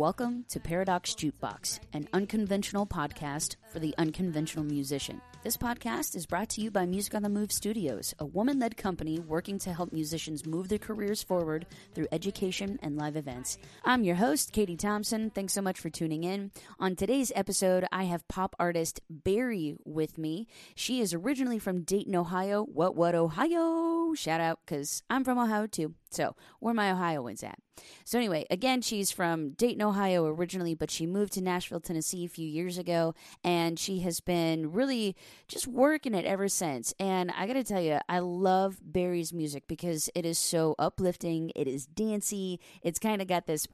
Welcome to Paradox Jukebox, an unconventional podcast for the unconventional musician. This podcast is brought to you by Music on the Move Studios, a woman led company working to help musicians move their careers forward through education and live events. I'm your host, Katie Thompson. Thanks so much for tuning in. On today's episode, I have pop artist Barry with me. She is originally from Dayton, Ohio. What, what, Ohio? Shout out, because I'm from Ohio too. So, where my Ohioans at? So, anyway, again, she's from Dayton, Ohio originally, but she moved to Nashville, Tennessee a few years ago, and she has been really just working it ever since. And I gotta tell you, I love Barry's music because it is so uplifting, it is dancey, it's kind of got this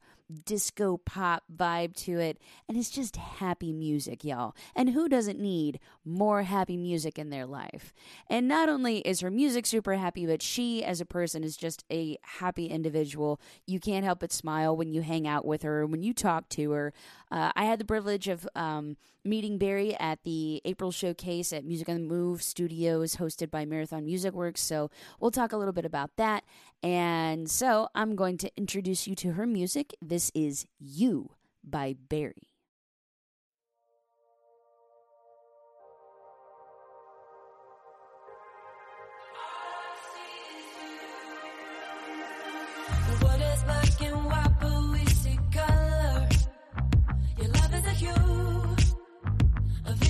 disco pop vibe to it, and it's just happy music, y'all. And who doesn't need more happy music in their life? And not only is her music super happy, but she as a person is just a happy individual. You can't help but smile when you hang out with her, when you talk to her. Uh, I had the privilege of um, meeting Barry at the April showcase at Music on the Move Studios, hosted by Marathon Music Works. So we'll talk a little bit about that. And so I'm going to introduce you to her music. This is You by Barry.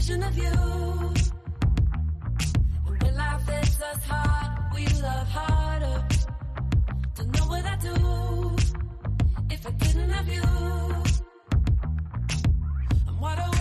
Vision of you. And when life hits us hard, we love harder. Don't know what I'd do if I didn't have you. I'm wide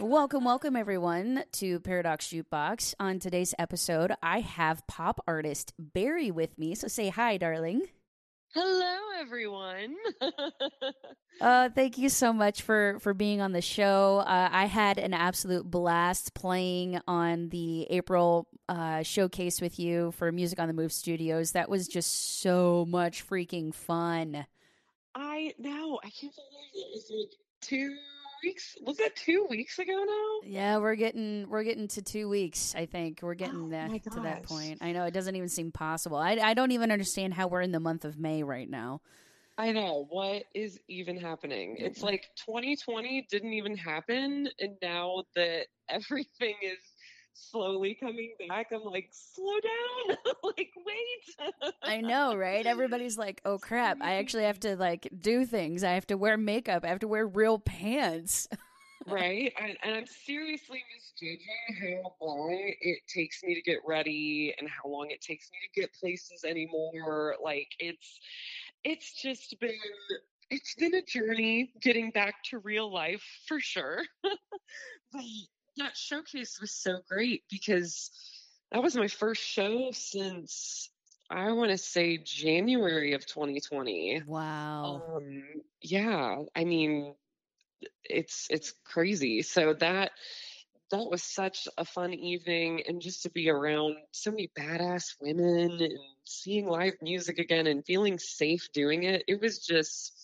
Welcome, welcome everyone to Paradox Jukebox. On today's episode, I have pop artist Barry with me. So say hi, darling. Hello, everyone. Uh, thank you so much for for being on the show. Uh, I had an absolute blast playing on the April uh, showcase with you for Music on the Move Studios. That was just so much freaking fun. I know. I can't believe it. It's like two weeks. Was that two weeks ago now? Yeah, we're getting we're getting to two weeks. I think we're getting Oh that to that point. I know it doesn't even seem possible. I I don't even understand how we're in the month of May right now. I know. What is even happening? It's like 2020 didn't even happen. And now that everything is slowly coming back, I'm like, slow down. like, wait. I know, right? Everybody's like, "Oh crap! I mm-hmm. actually have to like do things. I have to wear makeup. I have to wear real pants." right? And, and I'm seriously misjudging how long it takes me to get ready and how long it takes me to get places anymore. Like it's it's just been it's been a journey getting back to real life for sure. but that showcase was so great because that was my first show since I want to say January of 2020. Wow. Um, yeah, I mean, it's it's crazy. So that that was such a fun evening, and just to be around so many badass women and seeing live music again and feeling safe doing it, it was just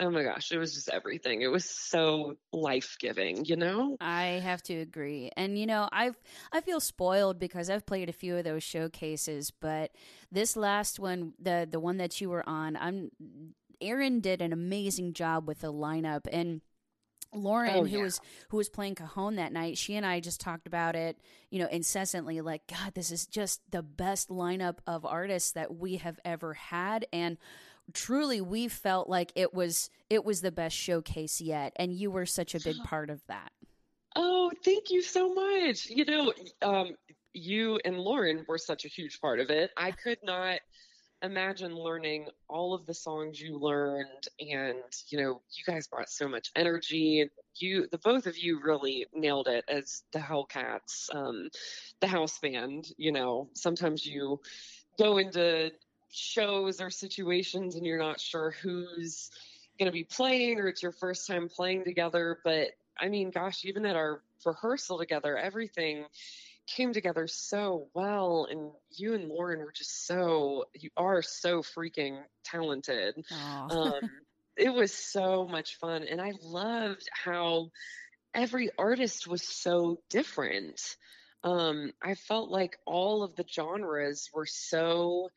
oh my gosh, it was just everything. It was so life giving, you know. I have to agree. And you know, I've I feel spoiled because I've played a few of those showcases, but this last one, the the one that you were on, I'm Aaron did an amazing job with the lineup and oh, Lauren, Oh, who yeah. was who was playing Cajon that night, she and I just talked about it, you know, incessantly. Like, God, this is just the best lineup of artists that we have ever had, and truly, we felt like it was it was the best showcase yet. And you were such a big part of that. Oh, thank you so much. You know, um, you and Lauren were such a huge part of it. I could not imagine learning all of the songs you learned and you know you guys brought so much energy and you the both of you really nailed it as the hellcats um the house band you know sometimes you go into shows or situations and you're not sure who's going to be playing or it's your first time playing together. But I mean, gosh, even at our rehearsal together, everything came together so well. And you and Lauren were just so, you are so freaking talented. Um, it was so much fun. And I loved how every artist was so different. Um, I felt like all of the genres were so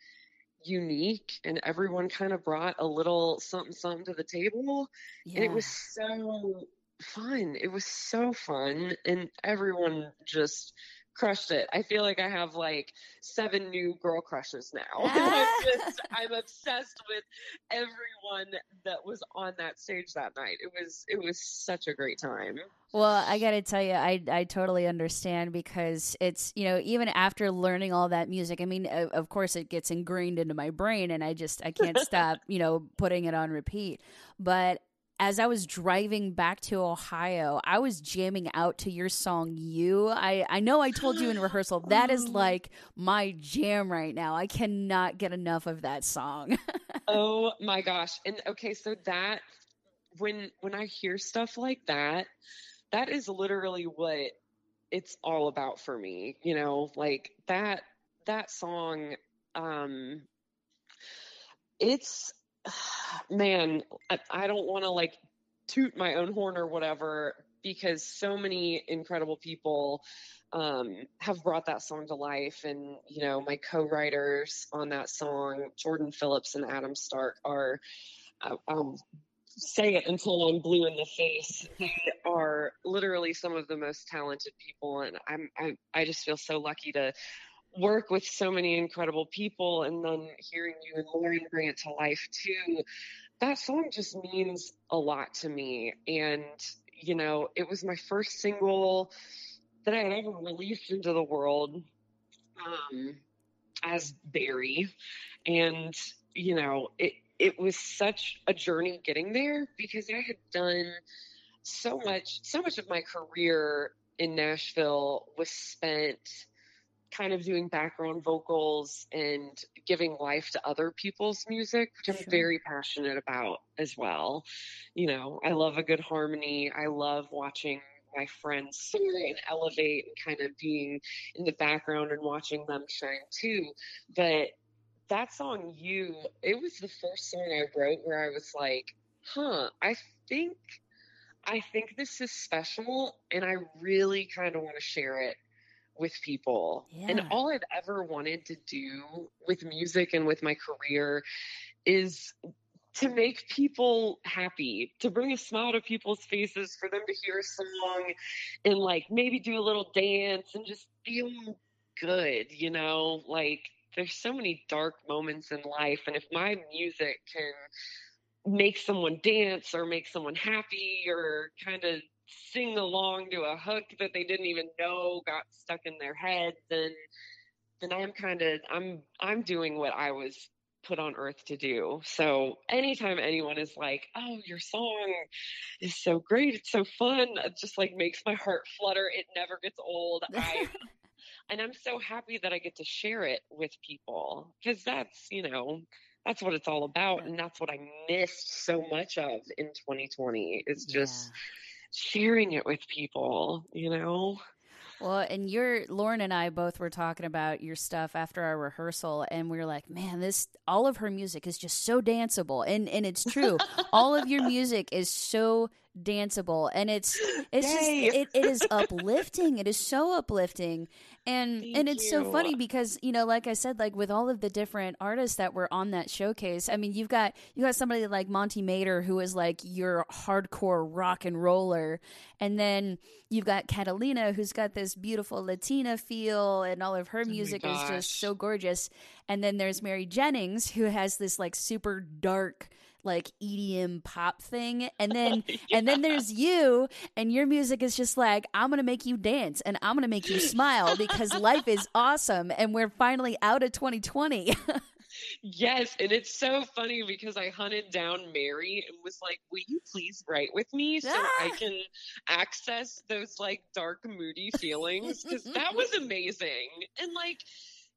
unique and everyone kind of brought a little something something to the table and it was so fun. It was so fun and everyone just crushed it. I feel like i have like seven new girl crushes now. I'm just i'm obsessed with everyone that was on that stage that night. It was it was such a great time. Well, I got to tell you, I I totally understand because it's you know even after learning all that music, I mean, of, of course it gets ingrained into my brain, and I just I can't stop you know putting it on repeat. But as I was driving back to Ohio, I was jamming out to your song "You." I I know I told you in rehearsal that is like my jam right now. I cannot get enough of that song. oh my gosh and okay so that when when i hear stuff like that that is literally what it's all about for me you know like that that song um it's man i, I don't want to like toot my own horn or whatever because so many incredible people um, have brought that song to life. And, you know, my co writers on that song, Jordan Phillips and Adam Stark, are, uh, um, say it until I'm blue in the face. They are literally some of the most talented people. And I'm, I, I just feel so lucky to work with so many incredible people. And then hearing you and Lauren bring it to life too. That song just means a lot to me. And, you know, it was my first single that I had ever released into the world um, as Barry. And, you know, it, it was such a journey getting there because I had done so much, so much of my career in Nashville was spent kind of doing background vocals and giving life to other people's music, which I'm Sure. very passionate about as well. You know, I love a good harmony. I love watching my friends soar and elevate and kind of being in the background and watching them shine too. But that song, You, it was the first song I wrote where I was like, huh, I think I think this is special and I really kind of want to share it with people. And all I've ever wanted to do with music and with my career is to make people happy, to bring a smile to people's faces, for them to hear a song and like maybe do a little dance and just feel good, you know? Like there's so many dark moments in life and if my music can make someone dance or make someone happy or kind of sing along to a hook that they didn't even know got stuck in their heads and then I'm kind of I'm I'm doing what I was put on earth to do. So anytime anyone is like, "Oh, your song is so great. It's so fun." It just like makes my heart flutter. It never gets old. I and I'm so happy that I get to share it with people because that's, you know, that's what it's all about and that's what I missed so much of in 2020 It's just sharing it with people, you know. Well, and you're Lauren and I both were talking about your stuff after our rehearsal, and we were like, "Man, this all of her music is just so danceable," and and it's true. all of your music is so danceable, and it's it's Yay. just it, it is uplifting. It is so uplifting, and and Thank it's so funny because you know, like I said, like with all of the different artists that were on that showcase. I mean, you've got you got somebody like Monty Mater who is like your hardcore rock and roller, and then you've got Catalina who's got this beautiful Latina feel, and all of her Oh music is just so gorgeous. And then there's Mary Jennings who has this like super dark like EDM pop thing. And then and then there's you and your music is just like I'm going to make you dance and I'm going to make you smile because life is awesome and we're finally out of 2020. Yes, and it's so funny because I hunted down Mary and was like, "Will you please write with me so I Ah. can access those like dark, moody feelings?" Because that was amazing. And like,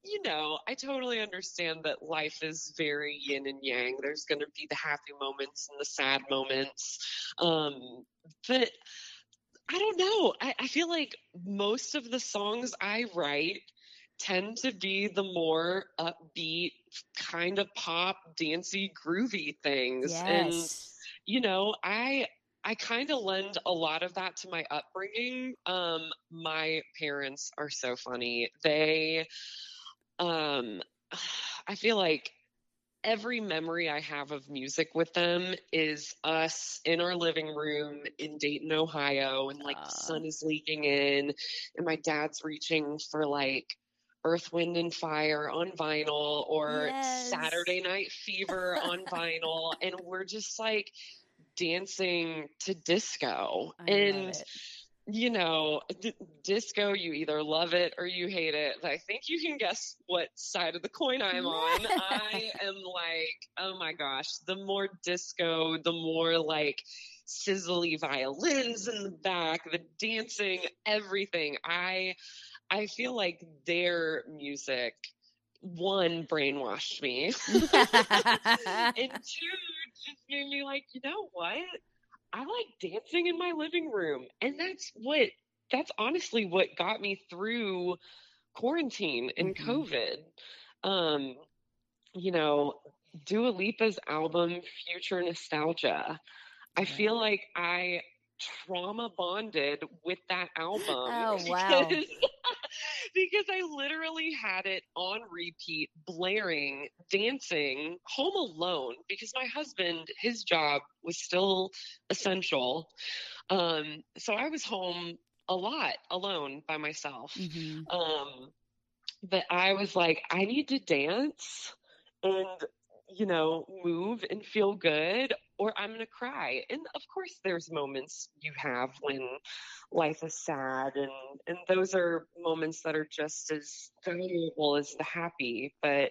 you know, I totally understand that life is very yin and yang. There's going to be the happy moments and the sad moments. Um, but I don't know. I, I feel like most of the songs I write tend to be the more upbeat, kind of pop, dancey, groovy things. And Yes. you know, I I kind of lend a lot of that to my upbringing. Um, my parents are so funny. They, um, I feel like every memory I have of music with them is us in our living room in Dayton, Ohio, and like Aw. the sun is leaking in, and my dad's reaching for like Earth, Wind, and Fire on vinyl or Yes. Saturday Night Fever on vinyl, and we're just like dancing to disco. I and. You know, d- disco, you either love it or you hate it. I think you can guess what side of the coin I'm on. I am like, oh my gosh, the more disco, the more like sizzly violins in the back, the dancing, everything. I I feel like their music one brainwashed me and two just made me like, you know what? I like dancing in my living room. And that's what that's honestly what got me through quarantine and Mhm. COVID. Um, you know, Dua Lipa's album Future Nostalgia. I feel like I trauma bonded with that album. Oh, wow. because- because I literally had it on repeat, blaring, dancing, home alone because my husband, his job was still essential. Um, so I was home a lot alone by myself. Mhm. Um, but I was like, I need to dance and, you know, move and feel good, or I'm going to cry. And of course, there's moments you have when life is sad, and, and those are moments that are just as valuable as the happy. But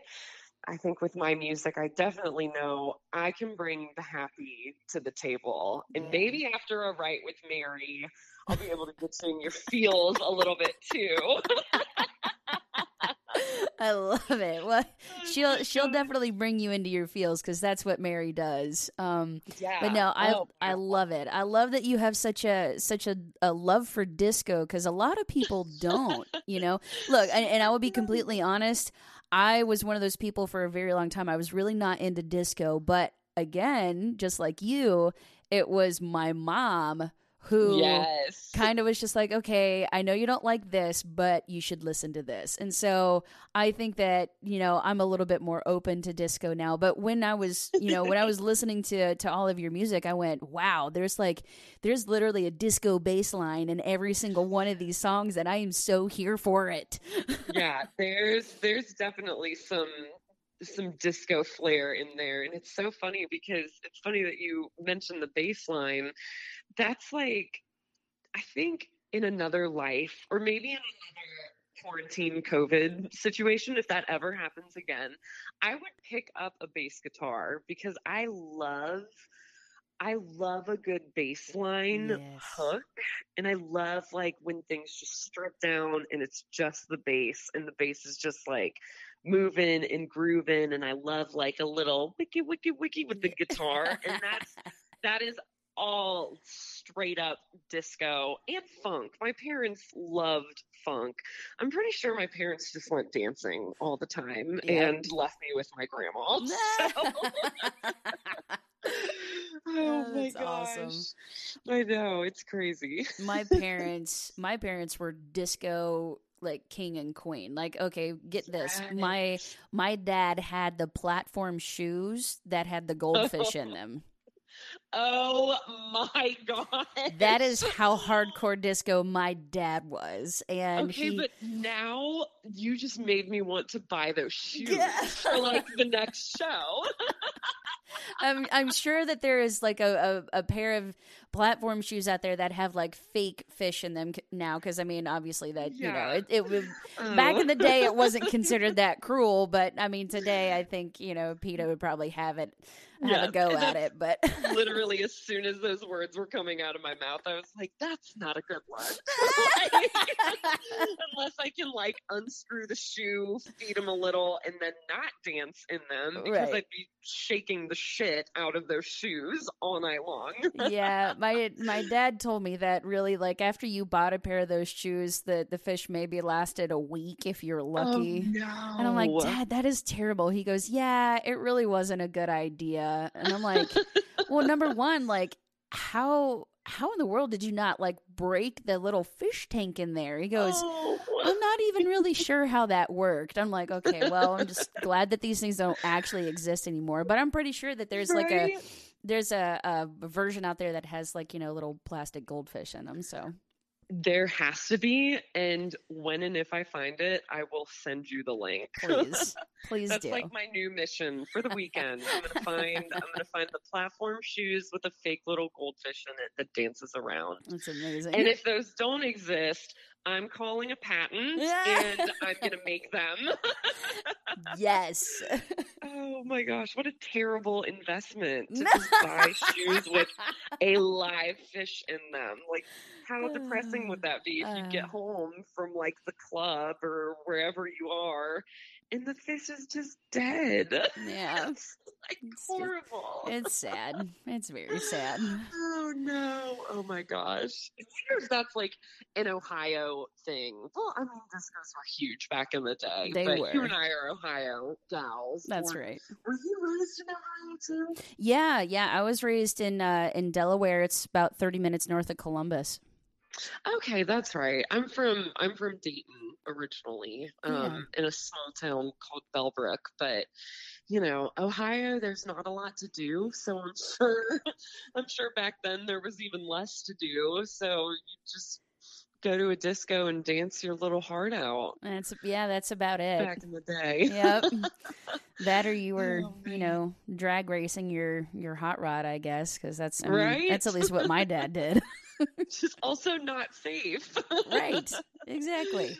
I think with my music, I definitely know I can bring the happy to the table. And mm-hmm. maybe after a write with Mary, I'll be able to get you in your feels a little bit too. I love it. Well, Oh she'll she'll definitely bring you into your feels because that's what Mary does. Um, Yeah. but no, I Oh, I love it. I love that you have such a such a, a love for disco because a lot of people don't. you know, look, and, and I will be completely honest. I was one of those people for a very long time. I was really not into disco, but again, just like you, it was my mom who Yes. kind of was just like, okay, I know you don't like this, but you should listen to this. And so I think that, you know, I'm a little bit more open to disco now. But when I was, you know, when I was listening to to all of your music, I went, wow, there's like there's literally a disco bass line in every single one of these songs and I am so here for it. yeah, there's there's definitely some some disco flair in there and it's so funny because it's funny that you mentioned the bass line. That's like I think in another life or maybe in another quarantine COVID situation, if that ever happens again, I would pick up a bass guitar because I love I love a good bass line Yes. hook and I love like when things just strip down and it's just the bass and the bass is just like moving and grooving and I love like a little wiki wiki wiki with the guitar and that's that is all straight up disco and funk. My parents loved funk. I'm pretty sure my parents just went dancing all the time Yeah. and left me with my grandma. So- oh Oh, my gosh. awesome. I know, it's crazy. my parents my parents were disco like king and queen like okay get this my my dad had the platform shoes that had the goldfish in them Oh my god. that is how hardcore disco my dad was and Okay, he but now you just made me want to buy those shoes Yeah. for like the next show. I'm I'm sure that there is like a, a, a pair of platform shoes out there that have like fake fish in them now because I mean obviously that you know Yeah. it, it would back Oh. in the day it wasn't oh. considered that cruel but I mean today I think you know PETA would probably have it have Yeah, a go and at it but literally as soon as those words were coming out of my mouth, I was like, "That's not a good one Unless I can like unscrew the shoe, feed them a little, and then not dance in them because Right. I'd be shaking the shit out of those shoes all night long. yeah my my dad told me that really like after you bought a pair of those shoes the the fish maybe lasted a week if you're oh, lucky Oh, no. And I'm like, Dad, that is terrible. He goes, Yeah, it really wasn't a good idea. And I'm like, Well, number one, like, how how in the world did you not like break the little fish tank in there? He goes, Oh. I'm not even really sure how that worked. I'm like, okay, well, I'm just glad that these things don't actually exist anymore. But I'm pretty sure that there's like a Right? There's a, a version out there that has like you know little plastic goldfish in them. So There has to be, and when and if I find it, I will send you the link. please, please That's do. like my new mission for the weekend. I'm gonna find I'm gonna find the platform shoes with a fake little goldfish in it that dances around. That's amazing. And if those don't exist, I'm calling a patent and I'm gonna make them. yes. oh my gosh, what a terrible investment to just buy shoes with a live fish in them. Like how depressing would that be if you get Uh. home from like the club or wherever you are and the fish is just dead? Yeah. It's like It's just- horrible. It's sad. It's very sad. Oh no! Oh my gosh! I wonder if that's like an Ohio thing. Well, I mean, discos were huge back in the day. They but were. You and I are Ohio gals. That's Were- right. Were you raised in Ohio too? Yeah, yeah. I was raised in uh, in Delaware. It's about thirty minutes north of Columbus. Okay, that's right. I'm from I'm from Dayton originally, um, in a small town called Bellbrook. But you know, Ohio, there's not a lot to do, so I'm sure I'm sure back then there was even less to do. So you just go to a disco and dance your little heart out. That's yeah. That's about it. Back in the day. Yep. that or you were, Oh, you know, drag racing your your hot rod, I guess, because that's I mean, Right? that's at least what my dad did. Which is also not safe. right. Exactly.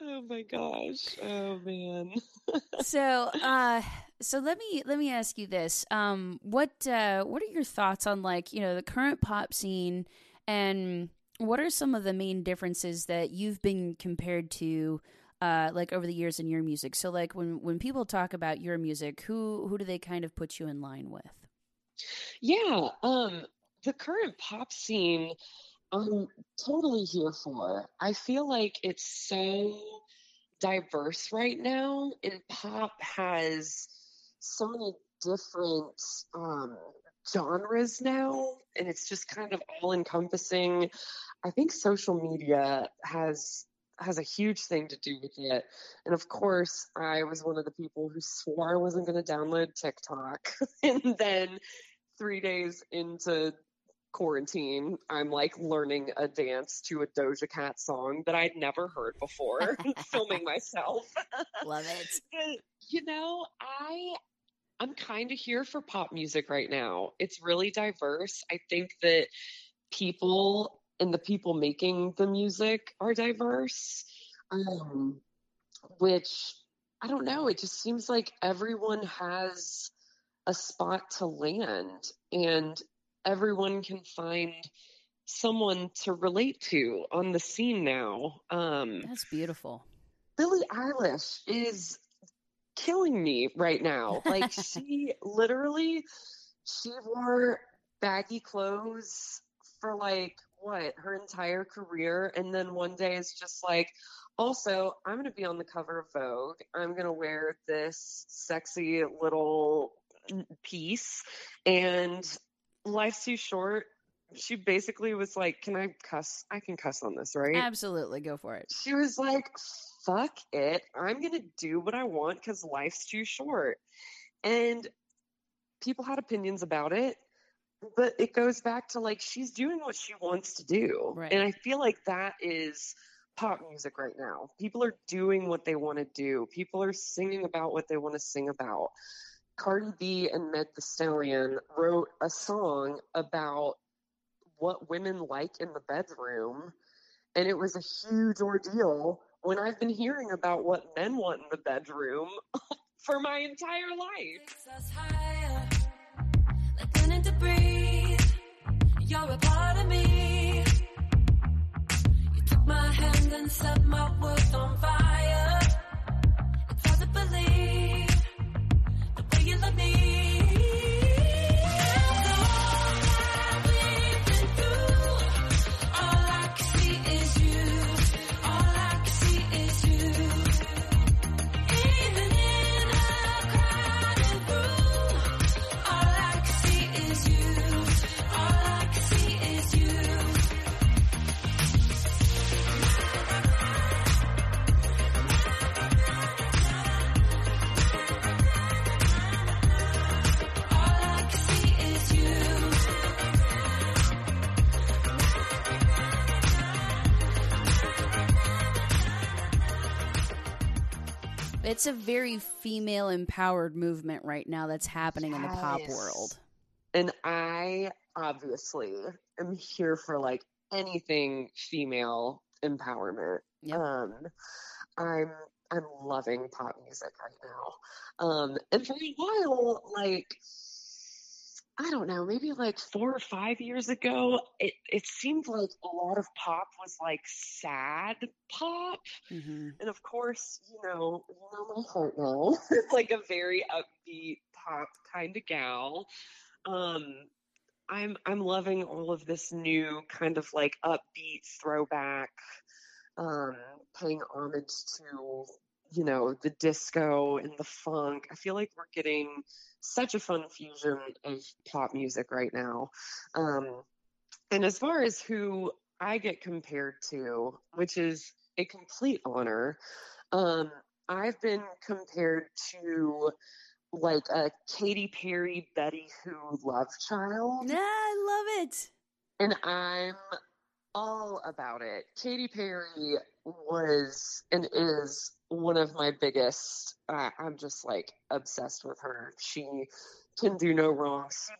Oh my gosh. Oh man. so uh so let me let me ask you this um what uh what are your thoughts on like you know the current pop scene and what are some of the main differences that you've been compared to uh like over the years in your music so like when when people talk about your music who who do they kind of put you in line with Yeah, um, the current pop scene, I'm totally here for. I feel like it's so diverse right now, and pop has so many different um, genres now, and it's just kind of all encompassing. I think social media has has a huge thing to do with it. And of course, I was one of the people who swore I wasn't going to download TikTok. and then three days into quarantine, I'm like learning a dance to a Doja Cat song that I'd never heard before, filming myself. love it you know, I I'm kind of here for pop music right now. It's really diverse. I think that people and the people making the music are diverse. Um, which I don't know, it just seems like everyone has a spot to land and everyone can find someone to relate to on the scene now. Um, that's beautiful Billie Eilish is killing me right now. Like she literally she wore baggy clothes for like what her entire career and then one day it's just like also I'm going to be on the cover of Vogue. I'm going to wear this sexy little piece and life's too short. She basically was like, "Can I cuss? I can cuss on this, right?" absolutely go for it she was like, fuck it. I'm going to do what I want because life's too short. And people had opinions about it, but it goes back to like, she's doing what she wants to do. Right. And I feel like that is pop music right now. People are doing what they want to do, people are singing about what they want to sing about. Cardi B and Meg The Stallion wrote a song about what women like in the bedroom, and it was a huge ordeal when I've been hearing about what men want in the bedroom for my entire life. It's a very female empowered movement right now that's happening in the pop world. And I obviously am here for like anything female empowerment. Yep. Um, I'm I'm loving pop music right now. Um, and for a while, like I don't know, maybe like four or five years ago, it it seemed like a lot of pop was like sad pop. hmm And of course, you know, you know my heart now. it's like a very upbeat pop kind of gal. Um, I'm I'm loving all of this new kind of like upbeat throwback, um, paying homage to you know the disco and the funk. I feel like we're getting such a fun fusion of pop music right now. Um, and as far as who I get compared to, which is a complete honor, um, I've been compared to like a Katy Perry, Betty Who love child, Yeah, I love it. and I'm all about it. Katy Perry was and is one of my biggest. Uh, I'm just like obsessed with her. She can do no wrong. She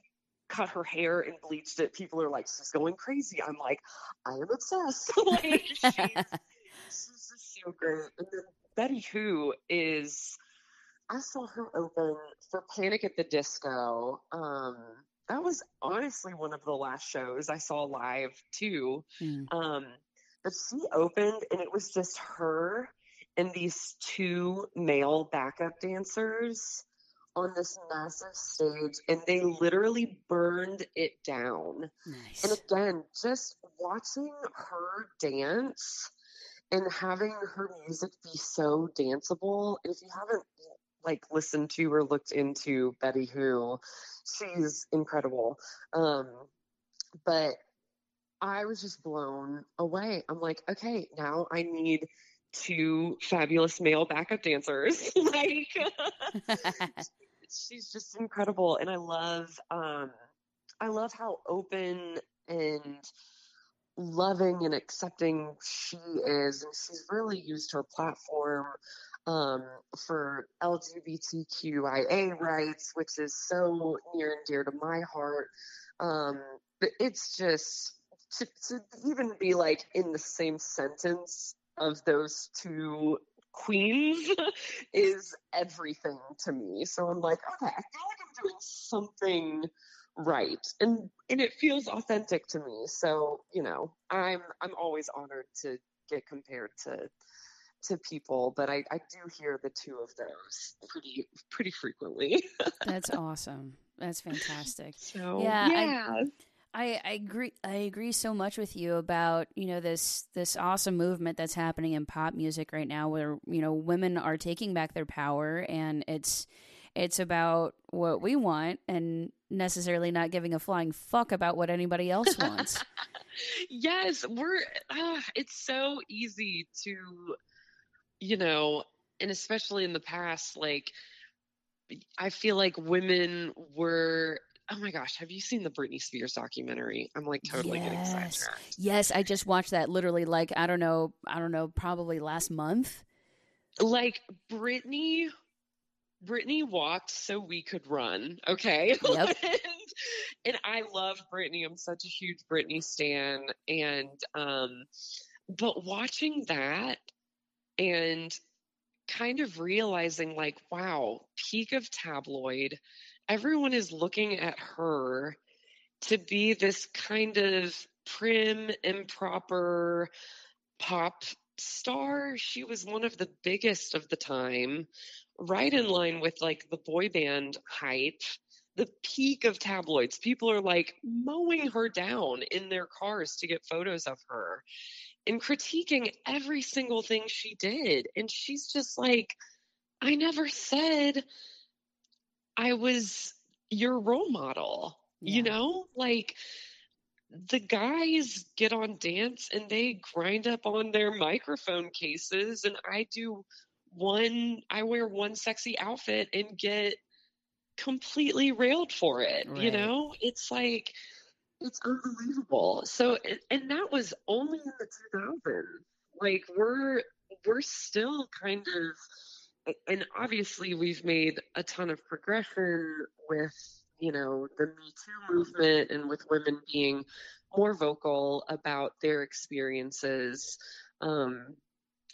cut her hair and bleached it. People are like, she's going crazy. I'm like, I am obsessed. like, she's, she's just so great. And then Betty Who is. I saw her open for Panic at the Disco. Um, that was honestly one of the last shows I saw live too. Mm. Um, but she opened and it was just her and these two male backup dancers on this massive stage and they literally burned it down. Nice. And again, just watching her dance and having her music be so danceable. And if you haven't like listened to or looked into Betty Who, she's incredible. Um, but I was just blown away. I'm like, okay, now I need two fabulous male backup dancers. like she's just incredible and I love um I love how open and loving and accepting she is and she's really used her platform um, for LGBTQIA rights, which is so near and dear to my heart. Um, but it's just to, to even be like in the same sentence of those two queens is everything to me. So I'm like, okay, I feel like I'm doing something right and and it feels authentic to me so you know i'm i'm always honored to get compared to to people but i i do hear the two of those pretty pretty frequently That's awesome. That's fantastic. so Yeah, yeah I, I I agree. I agree so much with you about you know this this awesome movement that's happening in pop music right now, where you know women are taking back their power, and it's it's about what we want, and necessarily not giving a flying fuck about what anybody else wants. yes we're uh, it's so easy to you know and especially in the past like i feel like women were oh my gosh have you seen the britney spears documentary i'm like totally getting Yes. sidetracked yes, I just watched that literally like I don't know, I don't know, probably last month. like Britney Brittany walked so we could run. Okay. Yep. and, and I love Britney. I'm such a huge Britney stan. And um, but watching that and kind of realizing like, wow, peak of tabloid, everyone is looking at her to be this kind of prim, improper pop star. She was one of the biggest of the time, right in line with like the boy band hype. The peak of tabloids. People are like mowing her down in their cars to get photos of her and critiquing every single thing she did. And she's just like, I never said I was your role model. You know, like the guys get on dance and they grind up on their microphone cases, and I do one, I wear one sexy outfit and get completely railed for it. You know, it's like, it's unbelievable. So, and, and that was only in the 2000s. Like, we're, we're still kind of, and obviously we've made a ton of progression with you know the me too movement and with women being more vocal about their experiences um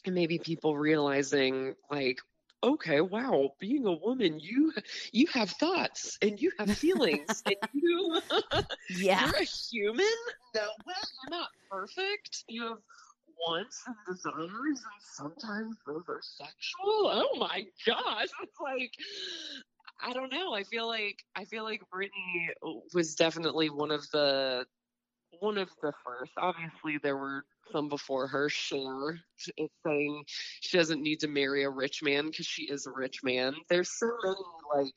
and maybe people realizing like okay wow being a woman you you have thoughts and you have feelings and you Yeah. you're a human no way you're not perfect you have wants and desires and sometimes those are sexual? Oh my gosh it's like i don't know. I feel like i feel like Britney was definitely one of the one of the first. Obviously there were some before her sure. It's saying she doesn't need to marry a rich man because she is a rich man. There's so many like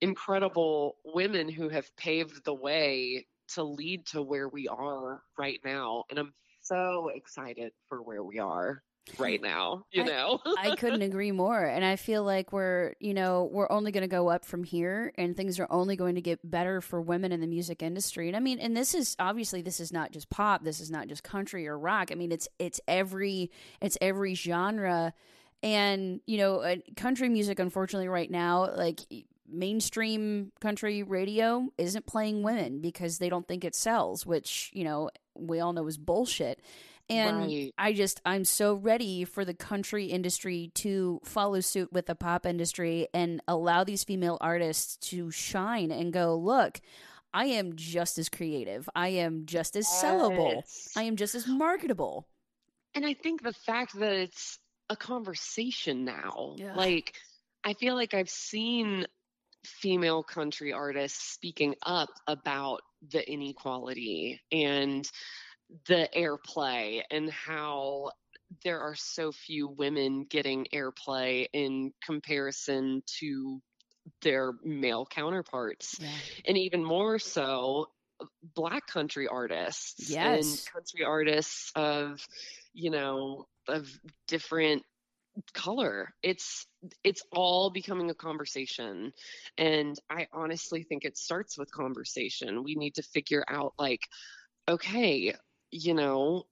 incredible women who have paved the way to lead to where we are right now and i'm so excited for where we are right now you I- know I couldn't agree more. And I feel like we're, you know, we're only going to go up from here and things are only going to get better for women in the music industry. And I mean, and this is obviously this is not just pop, this is not just country or rock. I mean, it's it's every it's every genre and, you know, uh, country music unfortunately right now like mainstream country radio isn't playing women because they don't think it sells, which, you know, we all know is bullshit. And Right. I just I'm so ready for the country industry to follow suit with the pop industry and allow these female artists to shine and go, look, I am just as creative. I am just as sellable. Yes. I am just as marketable. And I think the fact that it's a conversation now, Yeah. like, I feel like I've seen female country artists speaking up about the inequality and the airplay and how there are so few women getting airplay in comparison to their male counterparts Yeah. and even more so black country artists Yes. and country artists of you know of different color it's it's all becoming a conversation and i honestly think it starts with conversation we need to figure out like okay you know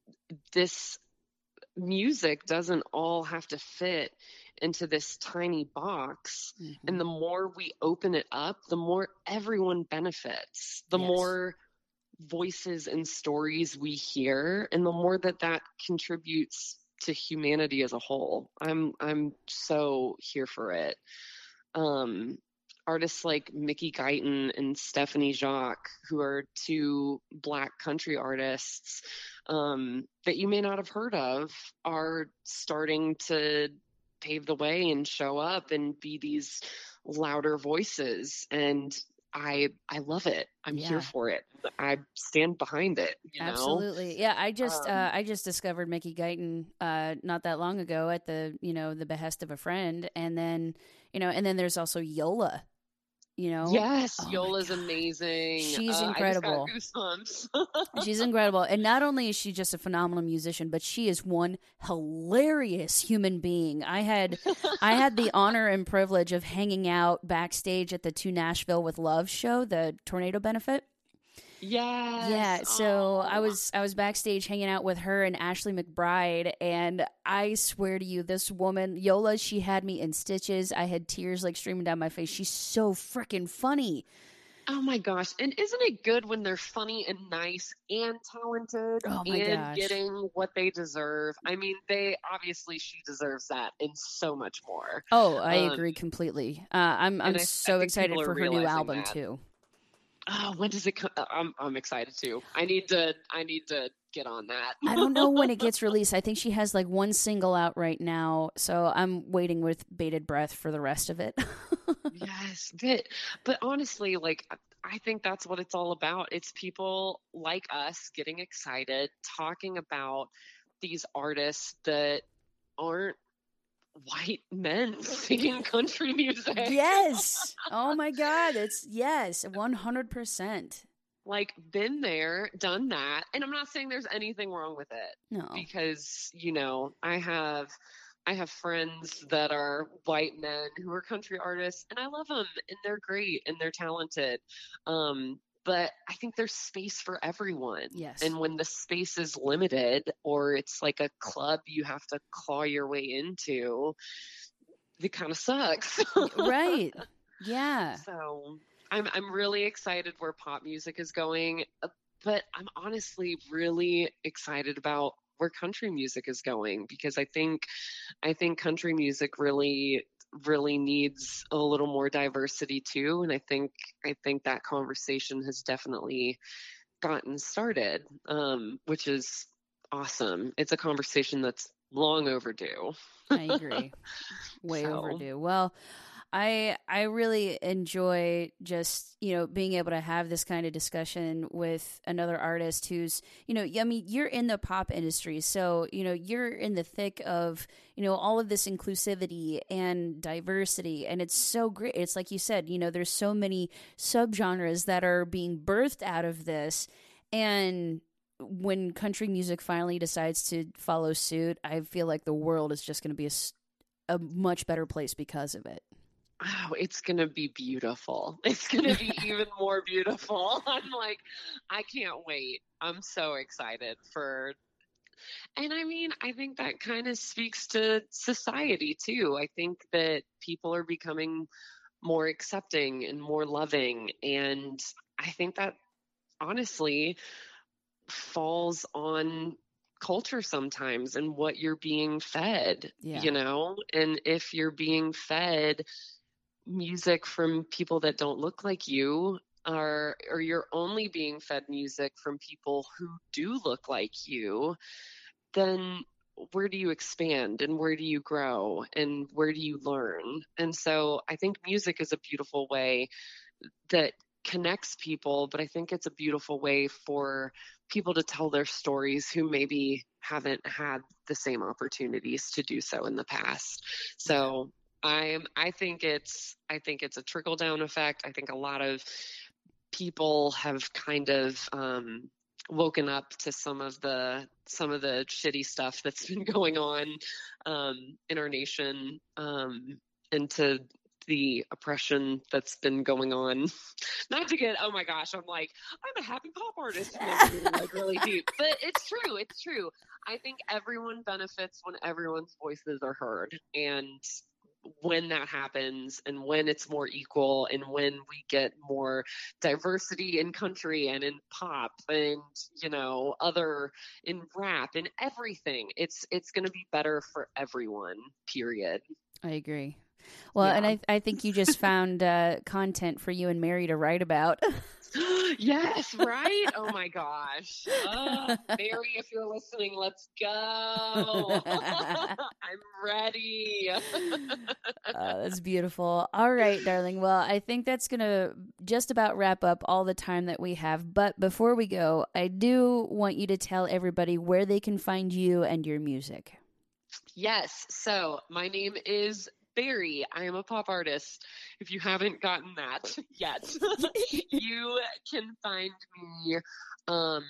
this music doesn't all have to fit into this tiny box Mm-hmm. and the more we open it up, the more everyone benefits. The Yes. more voices and stories we hear, and the more that that contributes to humanity as a whole. I'm I'm so here for it. Um, artists like Mickey Guyton and Stephanie Jacques, who are two Black country artists um, that you may not have heard of, are starting to pave the way and show up and be these louder voices and i i love it i'm Yeah. here for it i stand behind it you know Absolutely. Yeah, I just Um, uh, I just discovered Mickey Guyton uh, not that long ago at the you know the behest of a friend, and then you know, and then there's also Yola. You know, yes Oh yola's amazing She's Uh, incredible. I just got goosebumps. she's incredible, and not only is she just a phenomenal musician, but she is one hilarious human being. I had I had the honor and privilege of hanging out backstage at the To Nashville with Love show, the tornado benefit. Yes. Yeah, so I Oh. was I was backstage hanging out with her and Ashley McBryde, and I swear to you, this woman Yola, she had me in stitches. I had tears like streaming down my face. She's so freaking funny. Oh my gosh. And isn't it good when they're funny and nice and talented Oh and gosh. getting what they deserve? I mean, they obviously she deserves that and so much more. Oh, I Um, agree completely. Uh, I'm I'm I- I so think excited for her new album that. too. Oh, when does it come? Uh, I'm I'm excited too. I need to I need to get on that. I don't know when it gets released. I think she has like one single out right now, so I'm waiting with bated breath for the rest of it. yes, but but honestly, like I- I think that's what it's all about. It's people like us getting excited, talking about these artists that aren't white men singing country music. yes. Oh my god, it's yes, 100%. Like been there, done that. And I'm not saying there's anything wrong with it. No. because you know i have i have friends that are white men who are country artists and i love them and they're great and they're talented um but i think there's space for everyone Yes. and when the space is limited or it's like a club you have to claw your way into it kind of sucks right. Yeah. so I'm I'm really excited where pop music is going, uh, but I'm honestly really excited about where country music is going because I think I think country music really really needs a little more diversity too and I think I think that conversation has definitely gotten started um which is awesome. It's a conversation that's long overdue. I agree. Way So- overdue. Well, I I really enjoy just you know being able to have this kind of discussion with another artist who's you know I mean you're in the pop industry so you know you're in the thick of you know all of this inclusivity and diversity and it's so great it's like you said you know there's so many subgenres that are being birthed out of this and when country music finally decides to follow suit I feel like the world is just going to be a much better place because of it. Oh, it's gonna be beautiful. It's gonna be even more beautiful. I'm like, I can't wait. I'm so excited for. And I mean, I think that kind of speaks to society too. I think that people are becoming more accepting and more loving. And I think that honestly falls on culture sometimes and what you're being fed, Yeah. you know? And if you're being fed music from people that don't look like you, or, or you're only being fed music from people who do look like you, then where do you expand and where do you grow and where do you learn? And so I think music is a beautiful way that connects people, but I think it's a beautiful way for people to tell their stories who maybe haven't had the same opportunities to do so in the past. So I'm I think it's I think it's a trickle down effect. I think a lot of people have kind of um woken up to some of the some of the shitty stuff that's been going on um in our nation um and to the oppression that's been going on. Not to get, oh my gosh, I'm like, I'm a happy pop artist, and I'm getting, like really deep. But it's true, it's true. I think everyone benefits when everyone's voices are heard, and when that happens, and when it's more equal, and when we get more diversity in country and in pop, and you know, other in rap and everything, it's it's going to be better for everyone. Period. I agree. Well, and I I think you just found uh, content for you and Mary to write about. yes, right? Oh my gosh. Uh, Mary, if you're listening, let's go. I'm ready. Uh, that's beautiful. All right, darling. Well, I think that's going to just about wrap up all the time that we have. But before we go, I do want you to tell everybody where they can find you and your music. yes. So my name is Barry. I am a pop artist. If you haven't gotten that yet, you can find me um,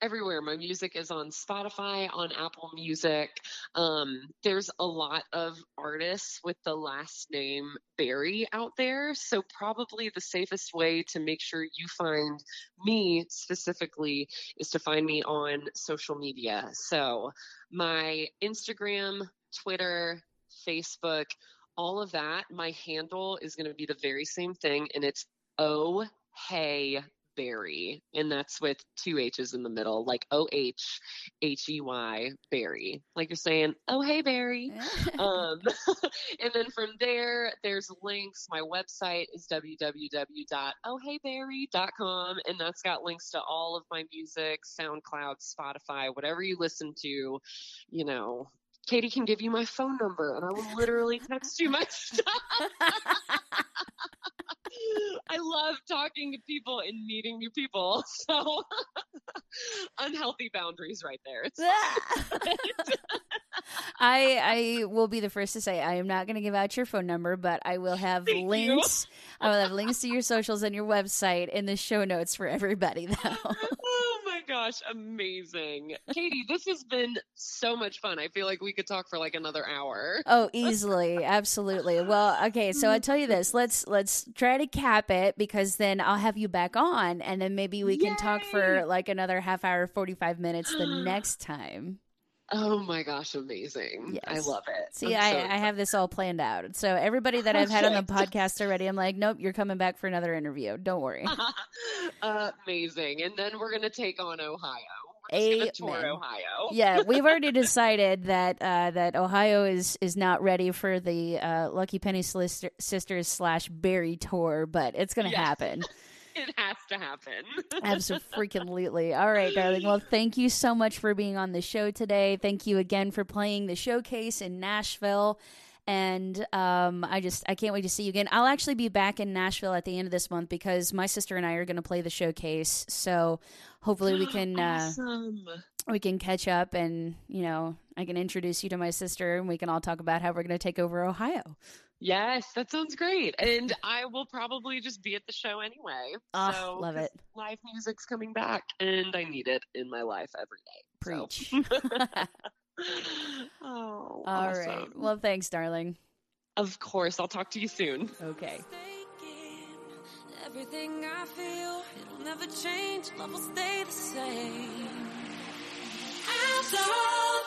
everywhere. My music is on Spotify, on Apple Music. Um, there's a lot of artists with the last name Barry out there. So, probably the safest way to make sure you find me specifically is to find me on social media. So, my Instagram, Twitter, Facebook, all of that, my handle is going to be the very same thing, and it's Oh Hey Barry, and that's with two H's in the middle, like O H H E Y Barry. like you're saying, Oh Hey Barry. um, and then from there, there's links. My website is www.ohheyberry.com, and that's got links to all of my music, SoundCloud, Spotify, whatever you listen to. You know, Katie can give you my phone number, and I will literally text you my stuff. I love talking to people and meeting new people. So unhealthy boundaries right there. I I will be the first to say I am not going to give out your phone number, but I will have Thank links. I will have links to your socials and your website in the show notes for everybody, though. Gosh, amazing. Katie, this has been so much fun. I feel like we could talk for like another hour. Oh, easily, absolutely. Well, okay, so I tell you this. Let's let's try to cap it because then I'll have you back on, and then maybe we can talk for like another half hour, forty five minutes the next time. Oh my gosh, amazing. I love it. See, I'm I, so I have this all planned out. So everybody that I've had on the podcast already, I'm like, nope, you're coming back for another interview. Don't worry. amazing. And then we're gonna take on Ohio. We're just gonna tour Ohio. yeah, we've already decided that uh, that Ohio is is not ready for the uh, Lucky Penny Sisters slash Barry tour, but it's going to Yes. happen. It has to happen. Absolutely. All right, darling. Well, thank you so much for being on the show today. Thank you again for playing the showcase in Nashville. And um, I just I can't wait to see you again. I'll actually be back in Nashville at the end of this month because my sister and I are going to play the showcase. So hopefully we can uh, we can catch up and you know I can introduce you to my sister and we can all talk about how we're going to take over Ohio. Yes, that sounds great. And I will probably just be at the show anyway. Ah, so, love 'cause it. Live music's coming back, and I need it in my life every day. so. Preach. oh, All right. awesome. Well, thanks, darling. Of course, I'll talk to you soon. Okay. Everything I feel, it'll never change. Love will stay the same. After all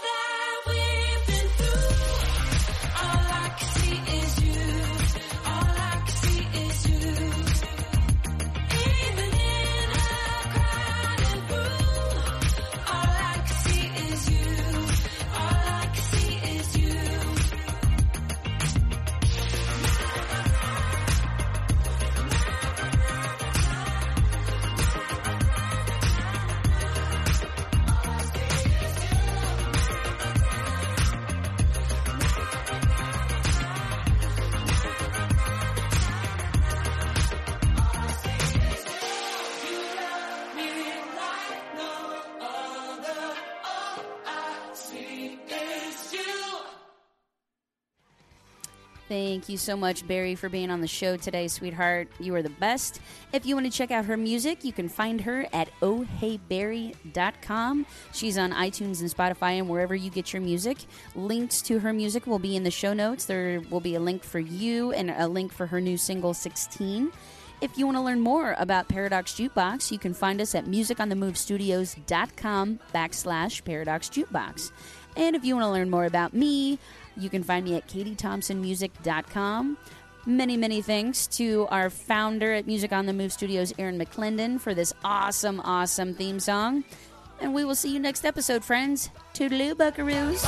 Thank you so much, Barry, for being on the show today, sweetheart. You are the best. If you want to check out her music, you can find her at ohheyberry.com. She's on iTunes and Spotify and wherever you get your music. Links to her music will be in the show notes. There will be a link for you and a link for her new single, 16. If you want to learn more about Paradox Jukebox, you can find us at musiconthemovestudios.com backslash Paradox Jukebox. And if you want to learn more about me, you can find me at katiethompsonmusic.com. Many, many thanks to our founder at Music on the Move Studios, Aaron McClendon, for this awesome, awesome theme song. And we will see you next episode, friends. Toodaloo, buckaroos.